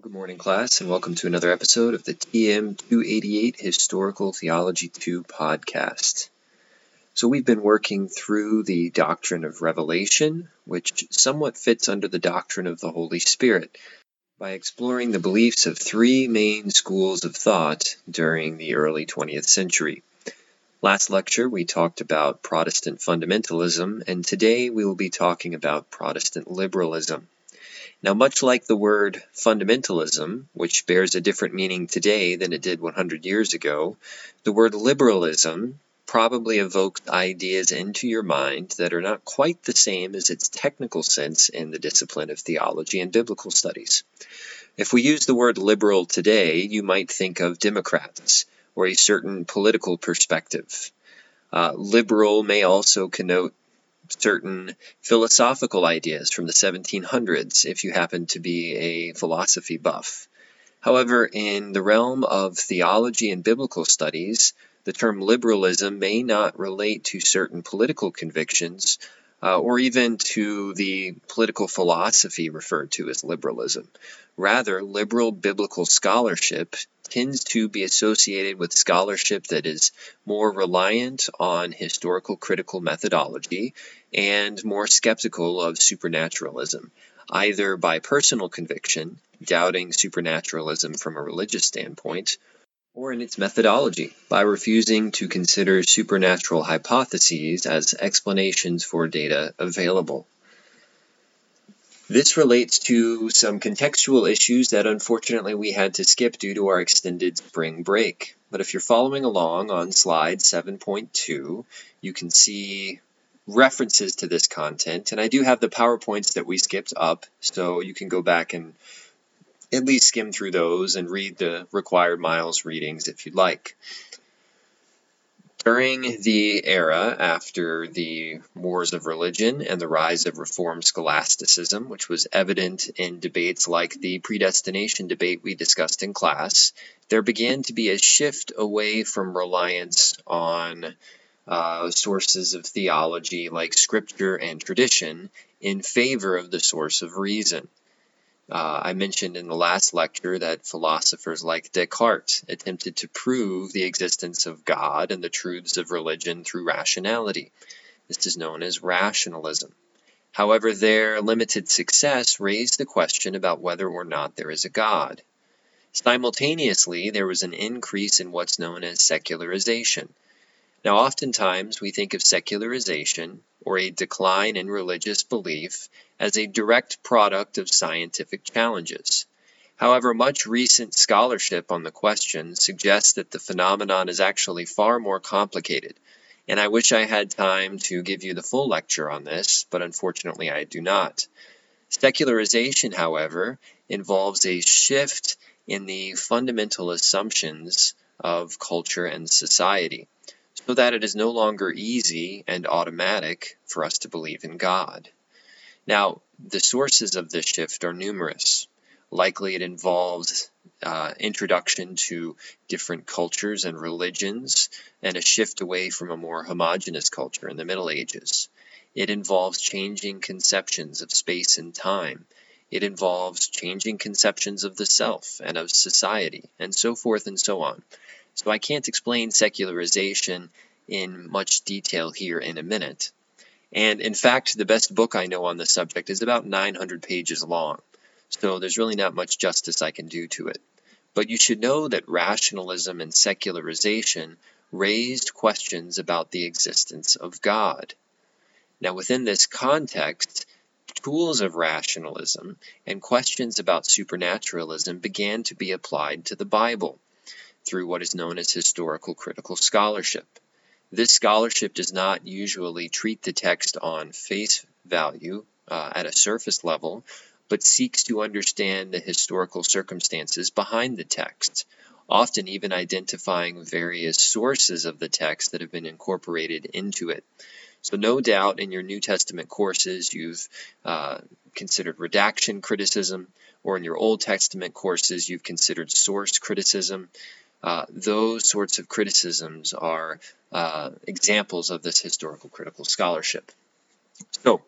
Good morning, class, and welcome to another episode of the TM 288 Historical Theology 2 podcast. So, we've been working through the doctrine of revelation, which somewhat fits under the doctrine of the Holy Spirit, by exploring the beliefs of three main schools of thought during the early 20th century. Last lecture, we talked about Protestant fundamentalism, and today we will be talking about Protestant liberalism. Now, much like the word fundamentalism, which bears a different meaning today than it did 100 years ago, the word liberalism probably evokes ideas into your mind that are not quite the same as its technical sense in the discipline of theology and biblical studies. If we use the word liberal today, you might think of Democrats or a certain political perspective. Uh, liberal may also connote certain philosophical ideas from the 1700s if you happen to be a philosophy buff. However, in the realm of theology and biblical studies, the term liberalism may not relate to certain political convictions uh, or even to the political philosophy referred to as liberalism. Rather, liberal biblical scholarship tends to be associated with scholarship that is more reliant on historical critical methodology and more skeptical of supernaturalism, either by personal conviction, doubting supernaturalism from a religious standpoint, or in its methodology, by refusing to consider supernatural hypotheses as explanations for data available. This relates to some contextual issues that unfortunately we had to skip due to our extended spring break. But if you're following along on slide 7.2, you can see references to this content. And I do have the PowerPoints that we skipped up, so you can go back and at least skim through those and read the required miles readings if you'd like. During the era after the wars of religion and the rise of Reformed scholasticism, which was evident in debates like the predestination debate we discussed in class, there began to be a shift away from reliance on uh, sources of theology like scripture and tradition in favor of the source of reason. Uh, I mentioned in the last lecture that philosophers like Descartes attempted to prove the existence of God and the truths of religion through rationality. This is known as rationalism. However, their limited success raised the question about whether or not there is a God. Simultaneously, there was an increase in what's known as secularization. Now, oftentimes we think of secularization or a decline in religious belief as a direct product of scientific challenges. However, much recent scholarship on the question suggests that the phenomenon is actually far more complicated, and I wish I had time to give you the full lecture on this, but unfortunately I do not. Secularization, however, involves a shift in the fundamental assumptions of culture and society, so that it is no longer easy and automatic for us to believe in God. Now, the sources of this shift are numerous. Likely it involves uh, introduction to different cultures and religions and a shift away from a more homogenous culture in the Middle Ages. It involves changing conceptions of space and time. It involves changing conceptions of the self and of society, and so forth and so on. So I can't explain secularization in much detail here in a minute. And in fact, the best book I know on the subject is about 900 pages long, so there's really not much justice I can do to it. But you should know that rationalism and secularization raised questions about the existence of God. Now, within this context, tools of rationalism and questions about supernaturalism began to be applied to the Bible through what is known as historical critical scholarship. This scholarship does not usually treat the text on face value uh, at a surface level, but seeks to understand the historical circumstances behind the text, often even identifying various sources of the text that have been incorporated into it. So, no doubt in your New Testament courses, you've uh, considered redaction criticism, or in your Old Testament courses, you've considered source criticism. Uh, those sorts of criticisms are uh, examples of this historical critical scholarship. So,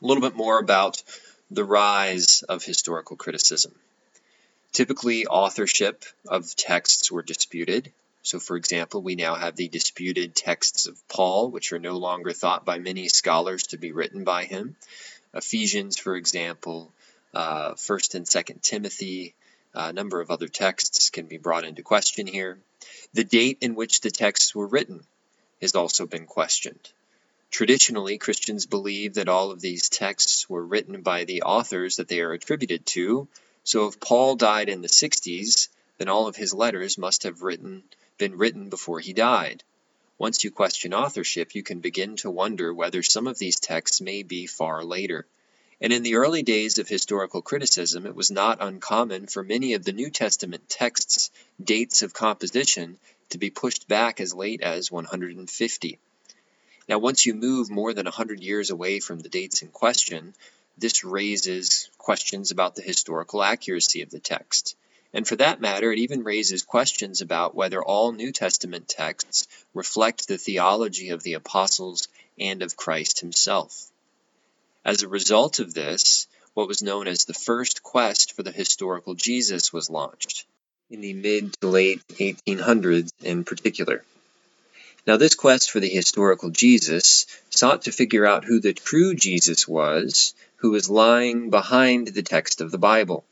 a little bit more about the rise of historical criticism. Typically, authorship of texts were disputed. So, for example, we now have the disputed texts of Paul, which are no longer thought by many scholars to be written by him. Ephesians, for example, uh, 1st and 2nd Timothy, a number of other texts can be brought into question here. The date in which the texts were written has also been questioned. Traditionally, Christians believe that all of these texts were written by the authors that they are attributed to. So if Paul died in the 60s, then all of his letters must have written, been written before he died. Once you question authorship, you can begin to wonder whether some of these texts may be far later. And in the early days of historical criticism, it was not uncommon for many of the New Testament texts' dates of composition to be pushed back as late as 150. Now, once you move more than 100 years away from the dates in question, this raises questions about the historical accuracy of the text. And for that matter, it even raises questions about whether all New Testament texts reflect the theology of the apostles and of Christ himself. As a result of this, what was known as the first quest for the historical Jesus was launched, in the mid to late 1800s in particular. Now, this quest for the historical Jesus sought to figure out who the true Jesus was, who was lying behind the text of the Bible.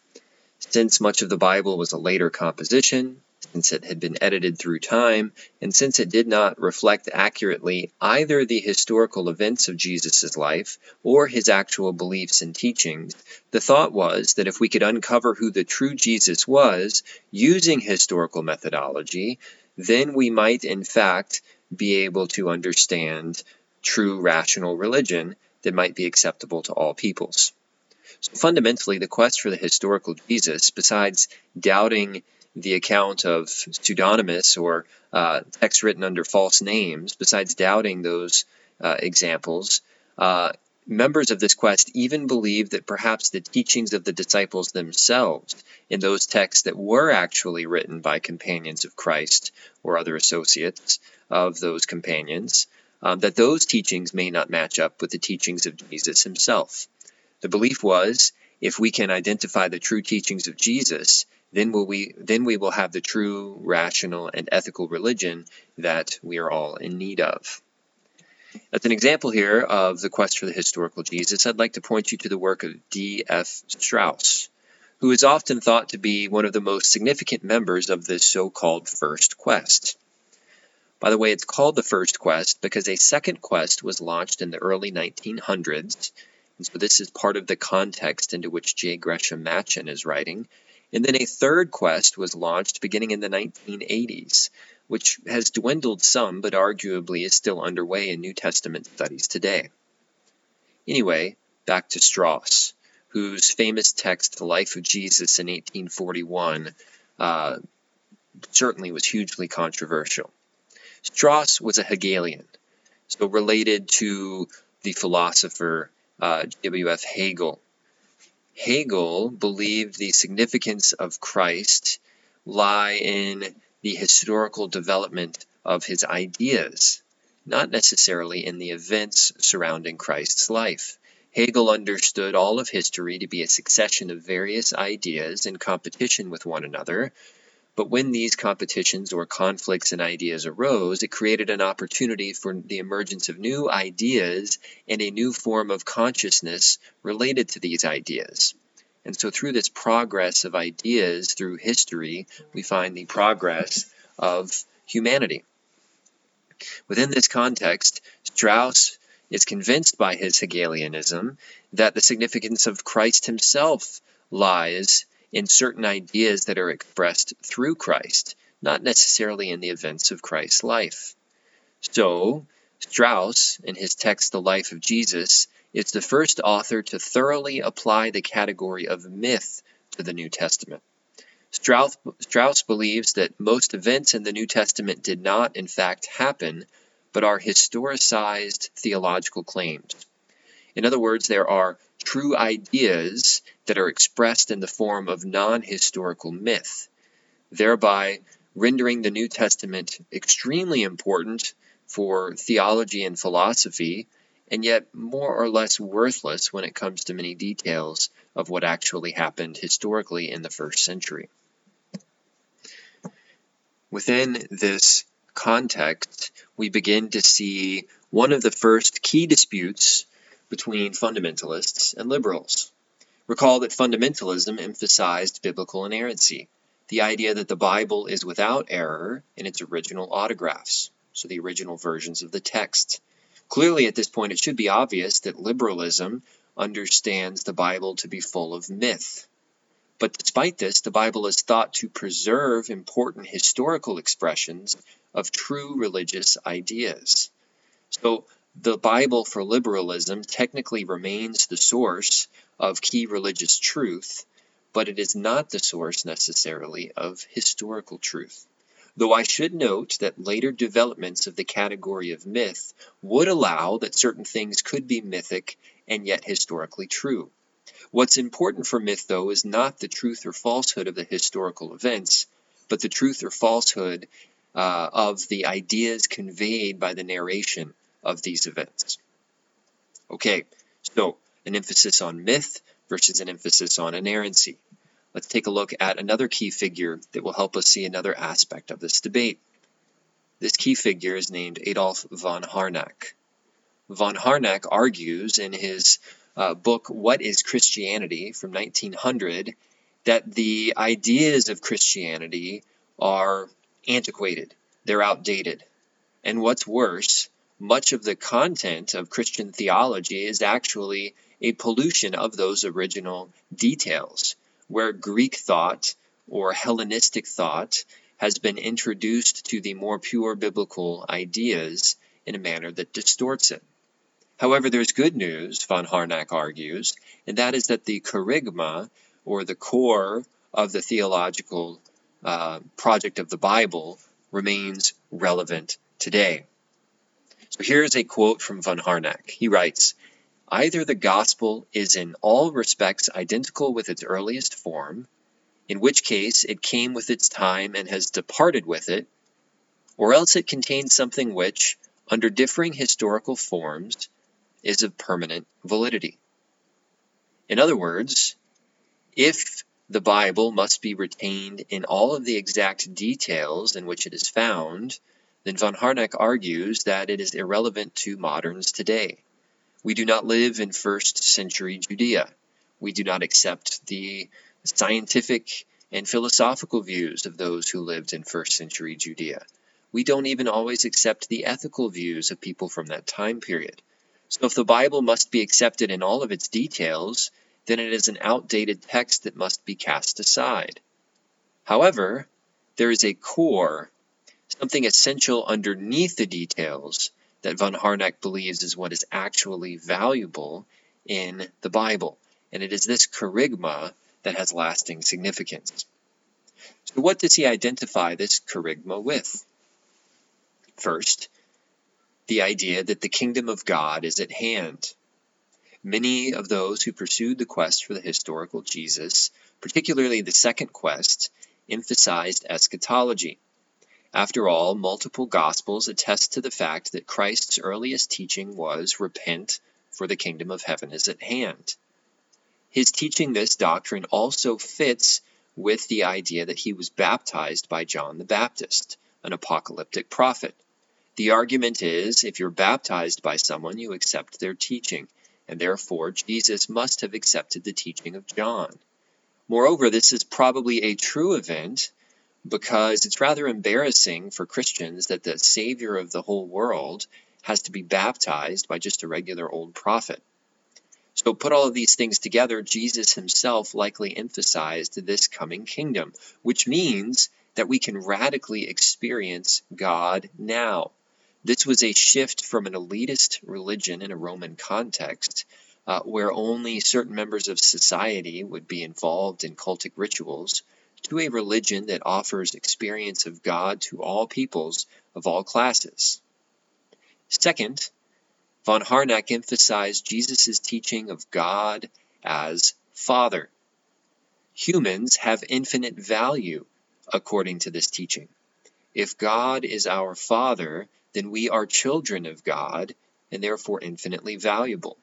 Since much of the Bible was a later composition, since it had been edited through time, and since it did not reflect accurately either the historical events of Jesus' life or his actual beliefs and teachings, the thought was that if we could uncover who the true Jesus was using historical methodology, then we might in fact be able to understand true rational religion that might be acceptable to all peoples. So fundamentally, the quest for the historical Jesus, besides doubting the account of pseudonymous or uh, text written under false names, besides doubting those uh, examples, uh, members of this quest even believed that perhaps the teachings of the disciples themselves in those texts that were actually written by companions of Christ or other associates of those companions, um, that those teachings may not match up with the teachings of Jesus himself. The belief was if we can identify the true teachings of Jesus, then will we then we will have the true rational and ethical religion that we are all in need of. As an example here of the quest for the historical Jesus, I'd like to point you to the work of D.F. Strauss, who is often thought to be one of the most significant members of this so-called first quest. By the way, it's called the First Quest because a second quest was launched in the early 1900s, and so this is part of the context into which J. Gresham Machen is writing. And then a third quest was launched beginning in the 1980s, which has dwindled some but arguably is still underway in New Testament studies today. Anyway, back to Strauss, whose famous text, The Life of Jesus in 1841, uh, certainly was hugely controversial. Strauss was a Hegelian, so related to the philosopher uh, W.F. Hegel. Hegel believed the significance of Christ lie in the historical development of his ideas, not necessarily in the events surrounding Christ's life. Hegel understood all of history to be a succession of various ideas in competition with one another, but when these competitions or conflicts in ideas arose, it created an opportunity for the emergence of new ideas and a new form of consciousness related to these ideas. And so, through this progress of ideas through history, we find the progress of humanity. Within this context, Strauss is convinced by his Hegelianism that the significance of Christ himself lies in certain ideas that are expressed through Christ, not necessarily in the events of Christ's life. So, Strauss, in his text The Life of Jesus, is the first author to thoroughly apply the category of myth to the New Testament. Strauss, Strauss believes that most events in the New Testament did not, in fact, happen, but are historicized theological claims. In other words, there are true ideas that are expressed in the form of non historical myth, thereby rendering the New Testament extremely important for theology and philosophy, and yet more or less worthless when it comes to many details of what actually happened historically in the first century. Within this context, we begin to see one of the first key disputes between fundamentalists and liberals. Recall that fundamentalism emphasized biblical inerrancy, the idea that the Bible is without error in its original autographs, so the original versions of the text. Clearly, at this point, it should be obvious that liberalism understands the Bible to be full of myth. But despite this, the Bible is thought to preserve important historical expressions of true religious ideas. So, the Bible for liberalism technically remains the source of key religious truth, but it is not the source necessarily of historical truth. Though I should note that later developments of the category of myth would allow that certain things could be mythic and yet historically true. What's important for myth, though, is not the truth or falsehood of the historical events, but the truth or falsehood uh, of the ideas conveyed by the narration of these events. Okay, so an emphasis on myth versus an emphasis on inerrancy. Let's take a look at another key figure that will help us see another aspect of this debate. This key figure is named Adolf von Harnack. Von Harnack argues in his uh, book, What is Christianity, from 1900, that the ideas of Christianity are antiquated, they're outdated. And what's worse, much of the content of Christian theology is actually a pollution of those original details, where Greek thought or Hellenistic thought has been introduced to the more pure biblical ideas in a manner that distorts it. However, there's good news, von Harnack argues, and that is that the kerygma, or the core of the theological uh, project of the Bible, remains relevant today. So here's a quote from von Harnack. He writes, Either the gospel is in all respects identical with its earliest form, in which case it came with its time and has departed with it, or else it contains something which, under differing historical forms, is of permanent validity. In other words, if the Bible must be retained in all of the exact details in which it is found, then von Harnack argues that it is irrelevant to moderns today. We do not live in first century Judea. We do not accept the scientific and philosophical views of those who lived in first century Judea. We don't even always accept the ethical views of people from that time period. So if the Bible must be accepted in all of its details, then it is an outdated text that must be cast aside. However, there is a core something essential underneath the details that von Harnack believes is what is actually valuable in the Bible. And it is this kerygma that has lasting significance. So, what does he identify this kerygma with? First, the idea that the kingdom of God is at hand. Many of those who pursued the quest for the historical Jesus, particularly the second quest, emphasized eschatology. After all, multiple Gospels attest to the fact that Christ's earliest teaching was repent, for the kingdom of heaven is at hand. His teaching this doctrine also fits with the idea that he was baptized by John the Baptist, an apocalyptic prophet. The argument is if you're baptized by someone, you accept their teaching, and therefore Jesus must have accepted the teaching of John. Moreover, this is probably a true event because it's rather embarrassing for Christians that the Savior of the whole world has to be baptized by just a regular old prophet. So, put all of these things together, Jesus himself likely emphasized this coming kingdom, which means that we can radically experience God now. This was a shift from an elitist religion in a Roman context, uh, where only certain members of society would be involved in cultic rituals, to a religion that offers experience of God to all peoples of all classes. Second, von Harnack emphasized Jesus' teaching of God as Father. Humans have infinite value according to this teaching. If God is our Father, then we are children of God and therefore infinitely valuable.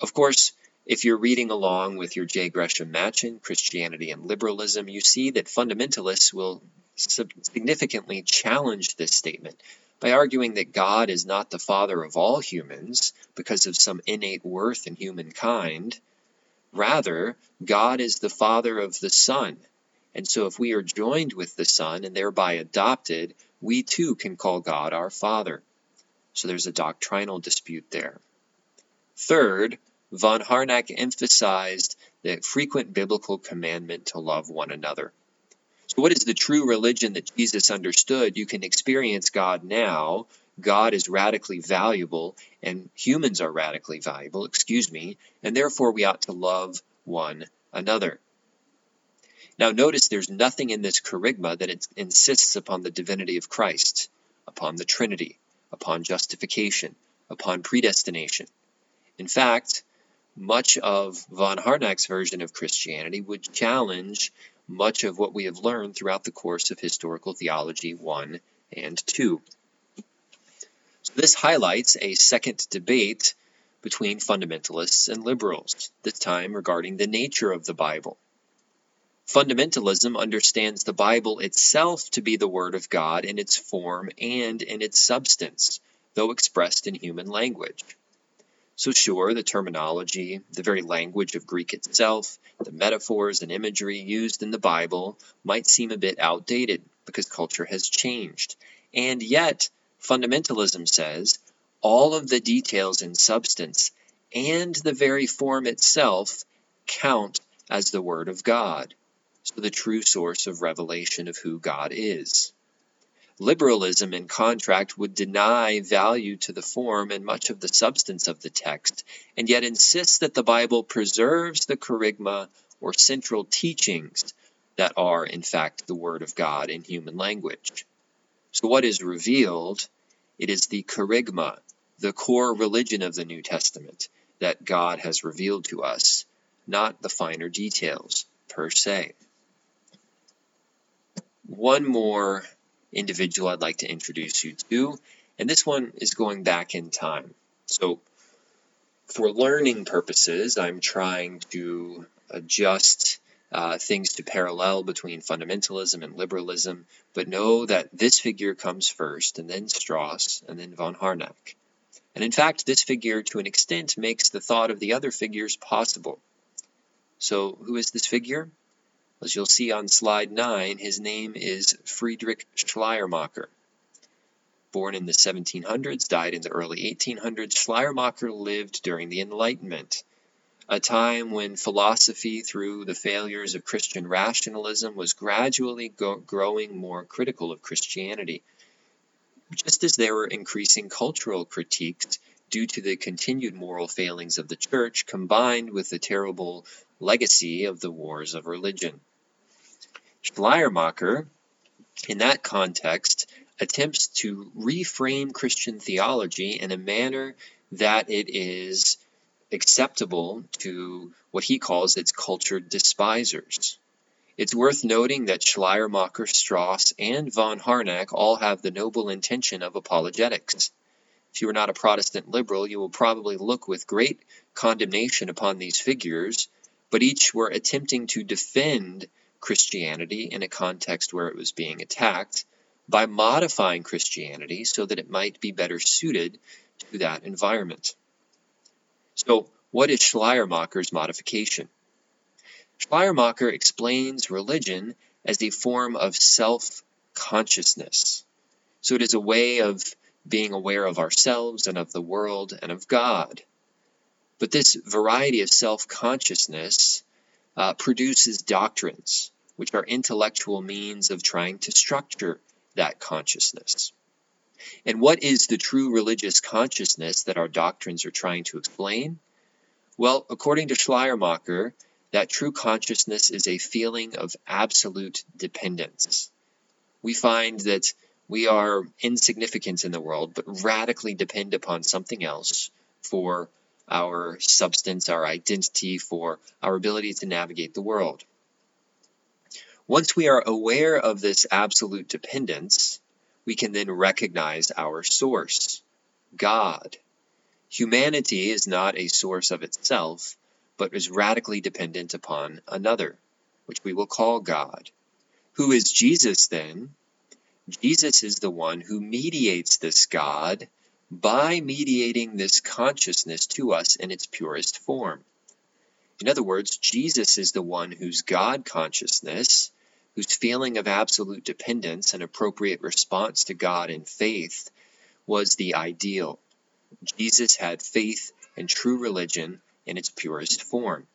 Of course, If you're reading along with your J. Gresham Machen, Christianity and Liberalism, you see that fundamentalists will significantly challenge this statement by arguing that God is not the father of all humans because of some innate worth in humankind. Rather, God is the father of the Son. And so, if we are joined with the Son and thereby adopted, we too can call God our Father. So, there's a doctrinal dispute there. Third, von Harnack emphasized the frequent biblical commandment to love one another. So, what is the true religion that Jesus understood? You can experience God now. God is radically valuable, and humans are radically valuable, excuse me, and therefore we ought to love one another. Now, notice there's nothing in this kerygma that insists upon the divinity of Christ, upon the Trinity, upon justification, upon predestination. In fact, much of von Harnack's version of Christianity would challenge much of what we have learned throughout the course of Historical Theology 1 and 2. So this highlights a second debate between fundamentalists and liberals, this time regarding the nature of the Bible. Fundamentalism understands the Bible itself to be the Word of God in its form and in its substance, though expressed in human language. So, sure, the terminology, the very language of Greek itself, the metaphors and imagery used in the Bible might seem a bit outdated because culture has changed. And yet, fundamentalism says all of the details and substance and the very form itself count as the Word of God, so the true source of revelation of who God is. Liberalism, in contrast, would deny value to the form and much of the substance of the text, and yet insists that the Bible preserves the kerygma or central teachings that are, in fact, the Word of God in human language. So, what is revealed? It is the kerygma, the core religion of the New Testament, that God has revealed to us, not the finer details per se. One more individual I'd like to introduce you to, and this one is going back in time. So, for learning purposes, I'm trying to adjust uh, things to parallel between fundamentalism and liberalism, but know that this figure comes first, and then Strauss, and then von Harnack. And in fact, this figure, to an extent, makes the thought of the other figures possible. So, who is this figure? As you'll see on slide 9, his name is Friedrich Schleiermacher. Born in the 1700s, died in the early 1800s, Schleiermacher lived during the Enlightenment, a time when philosophy, through the failures of Christian rationalism, was gradually go- growing more critical of Christianity. Just as there were increasing cultural critiques due to the continued moral failings of the church, combined with the terrible legacy of the wars of religion. Schleiermacher, in that context, attempts to reframe Christian theology in a manner that it is acceptable to what he calls its cultured despisers. It's worth noting that Schleiermacher, Strauss, and von Harnack all have the noble intention of apologetics. If you are not a Protestant liberal, you will probably look with great condemnation upon these figures, but each were attempting to defend Christianity in a context where it was being attacked by modifying Christianity so that it might be better suited to that environment. So, what is Schleiermacher's modification? Schleiermacher explains religion as a form of self consciousness. So, it is a way of being aware of ourselves and of the world and of God. But this variety of self consciousness uh, produces doctrines, which are intellectual means of trying to structure that consciousness. And what is the true religious consciousness that our doctrines are trying to explain? Well, according to Schleiermacher, that true consciousness is a feeling of absolute dependence. We find that we are insignificant in the world, but radically depend upon something else for our substance, our identity, for our ability to navigate the world. Once we are aware of this absolute dependence, we can then recognize our source, God. Humanity is not a source of itself, but is radically dependent upon another, which we will call God. Who is Jesus then? Jesus is the one who mediates this God by mediating this consciousness to us in its purest form. In other words, Jesus is the one whose God consciousness, whose feeling of absolute dependence and appropriate response to God in faith was the ideal. Jesus had faith and true religion in its purest form.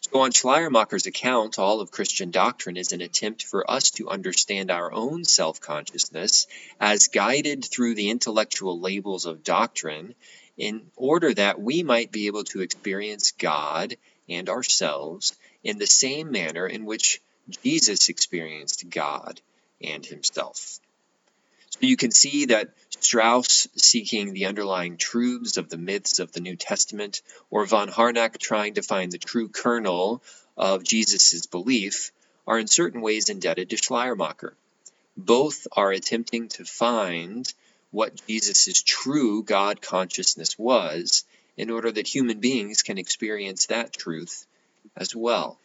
So, on Schleiermacher's account, all of Christian doctrine is an attempt for us to understand our own self consciousness as guided through the intellectual labels of doctrine in order that we might be able to experience God and ourselves in the same manner in which Jesus experienced God and himself. So you can see that Strauss seeking the underlying truths of the myths of the New Testament, or von Harnack trying to find the true kernel of Jesus' belief, are in certain ways indebted to Schleiermacher. Both are attempting to find what Jesus' true God consciousness was in order that human beings can experience that truth as well.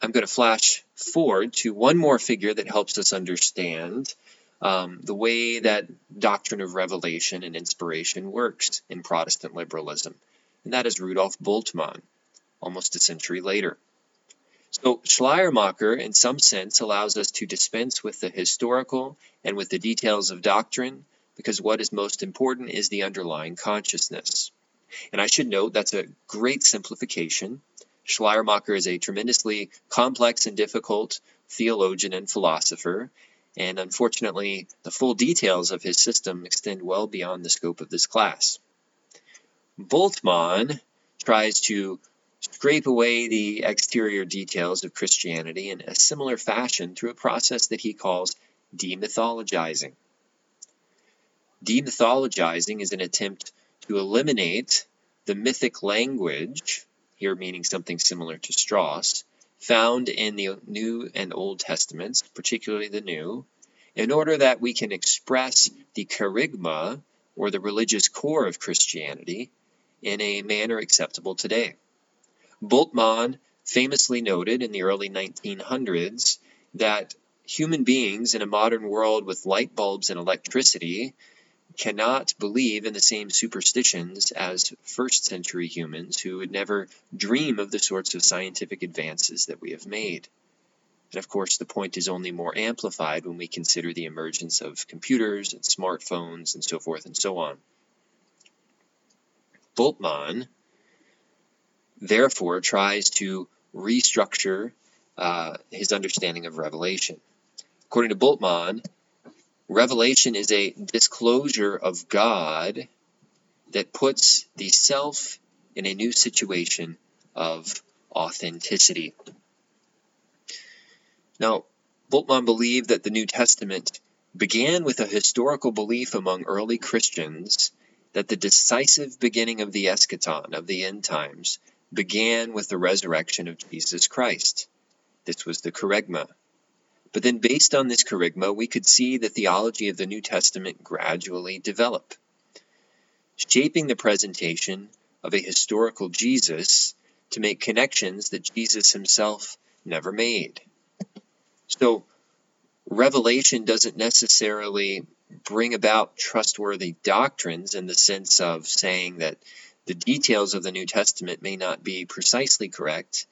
I'm going to flash forward to one more figure that helps us understand um, the way that doctrine of revelation and inspiration works in Protestant liberalism, and that is Rudolf Bultmann, almost a century later. So Schleiermacher, in some sense, allows us to dispense with the historical and with the details of doctrine, because what is most important is the underlying consciousness. And I should note that's a great simplification. Schleiermacher is a tremendously complex and difficult theologian and philosopher, and unfortunately, the full details of his system extend well beyond the scope of this class. Bultmann tries to scrape away the exterior details of Christianity in a similar fashion through a process that he calls demythologizing. Demythologizing is an attempt to eliminate the mythic language, here meaning something similar to Strauss, found in the New and Old Testaments, particularly the New, in order that we can express the kerygma, or the religious core of Christianity, in a manner acceptable today. Bultmann famously noted in the early 1900s that human beings in a modern world with light bulbs and electricity cannot believe in the same superstitions as first century humans who would never dream of the sorts of scientific advances that we have made. And of course, the point is only more amplified when we consider the emergence of computers and smartphones and so forth and so on. Bultmann, therefore, tries to restructure uh, his understanding of revelation. According to Bultmann, Revelation is a disclosure of God that puts the self in a new situation of authenticity. Now, Bultmann believed that the New Testament began with a historical belief among early Christians that the decisive beginning of the eschaton, of the end times, began with the resurrection of Jesus Christ. This was the kerygma, but then, based on this kerygma, we could see the theology of the New Testament gradually develop, shaping the presentation of a historical Jesus to make connections that Jesus himself never made. So, revelation doesn't necessarily bring about trustworthy doctrines in the sense of saying that the details of the New Testament may not be precisely correct,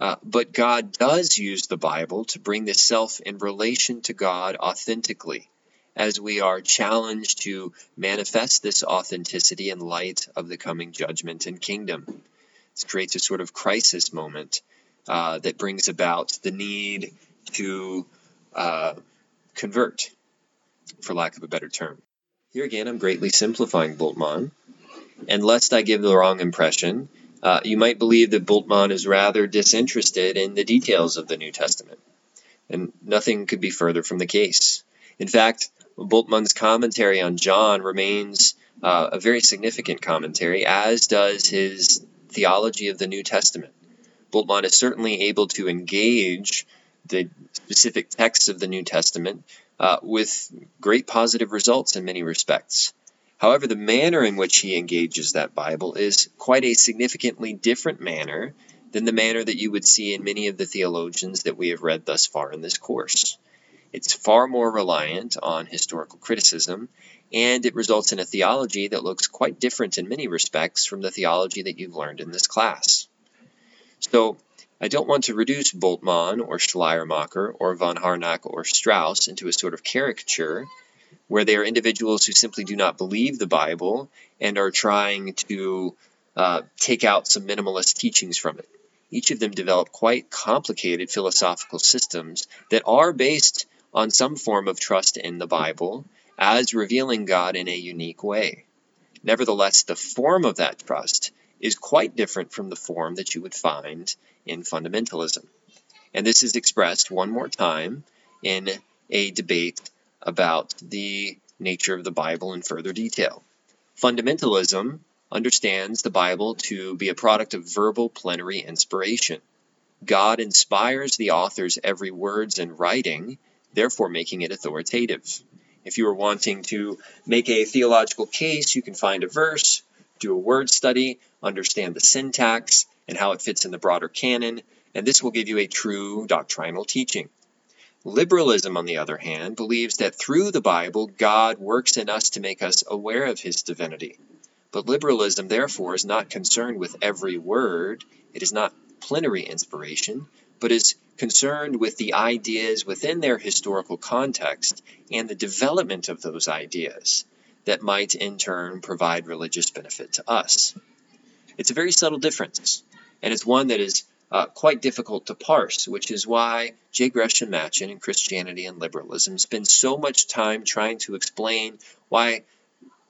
uh, but God does use the Bible to bring the self in relation to God authentically, as we are challenged to manifest this authenticity in light of the coming judgment and kingdom. This creates a sort of crisis moment uh, that brings about the need to uh, convert, for lack of a better term. Here again, I'm greatly simplifying Bultmann. And lest I give the wrong impression, uh, you might believe that Bultmann is rather disinterested in the details of the New Testament, and nothing could be further from the case. In fact, Bultmann's commentary on John remains uh, a very significant commentary, as does his theology of the New Testament. Bultmann is certainly able to engage the specific texts of the New Testament uh, with great positive results in many respects. However, the manner in which he engages that Bible is quite a significantly different manner than the manner that you would see in many of the theologians that we have read thus far in this course. It's far more reliant on historical criticism, and it results in a theology that looks quite different in many respects from the theology that you've learned in this class. So, I don't want to reduce Bultmann or Schleiermacher or von Harnack or Strauss into a sort of caricature where they are individuals who simply do not believe the Bible and are trying to uh, take out some minimalist teachings from it. Each of them develop quite complicated philosophical systems that are based on some form of trust in the Bible as revealing God in a unique way. Nevertheless, the form of that trust is quite different from the form that you would find in fundamentalism. And this is expressed one more time in a debate about the nature of the Bible in further detail. Fundamentalism understands the Bible to be a product of verbal plenary inspiration. God inspires the author's every words and writing, therefore making it authoritative. If you are wanting to make a theological case, you can find a verse, do a word study, understand the syntax and how it fits in the broader canon, and this will give you a true doctrinal teaching. Liberalism, on the other hand, believes that through the Bible, God works in us to make us aware of his divinity. But liberalism, therefore, is not concerned with every word, it is not plenary inspiration, but is concerned with the ideas within their historical context and the development of those ideas that might in turn provide religious benefit to us. It's a very subtle difference, and it's one that is uh, quite difficult to parse, which is why J. Gresham Machen in Christianity and Liberalism spends so much time trying to explain why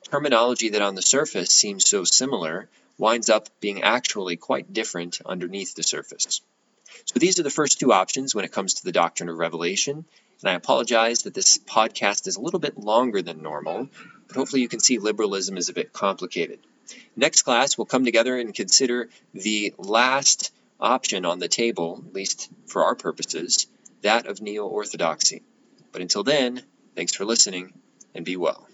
terminology that on the surface seems so similar winds up being actually quite different underneath the surface. So these are the first two options when it comes to the doctrine of revelation. And I apologize that this podcast is a little bit longer than normal, but hopefully you can see liberalism is a bit complicated. Next class, we'll come together and consider the last option on the table, at least for our purposes, that of neo orthodoxy. But until then, thanks for listening and be well.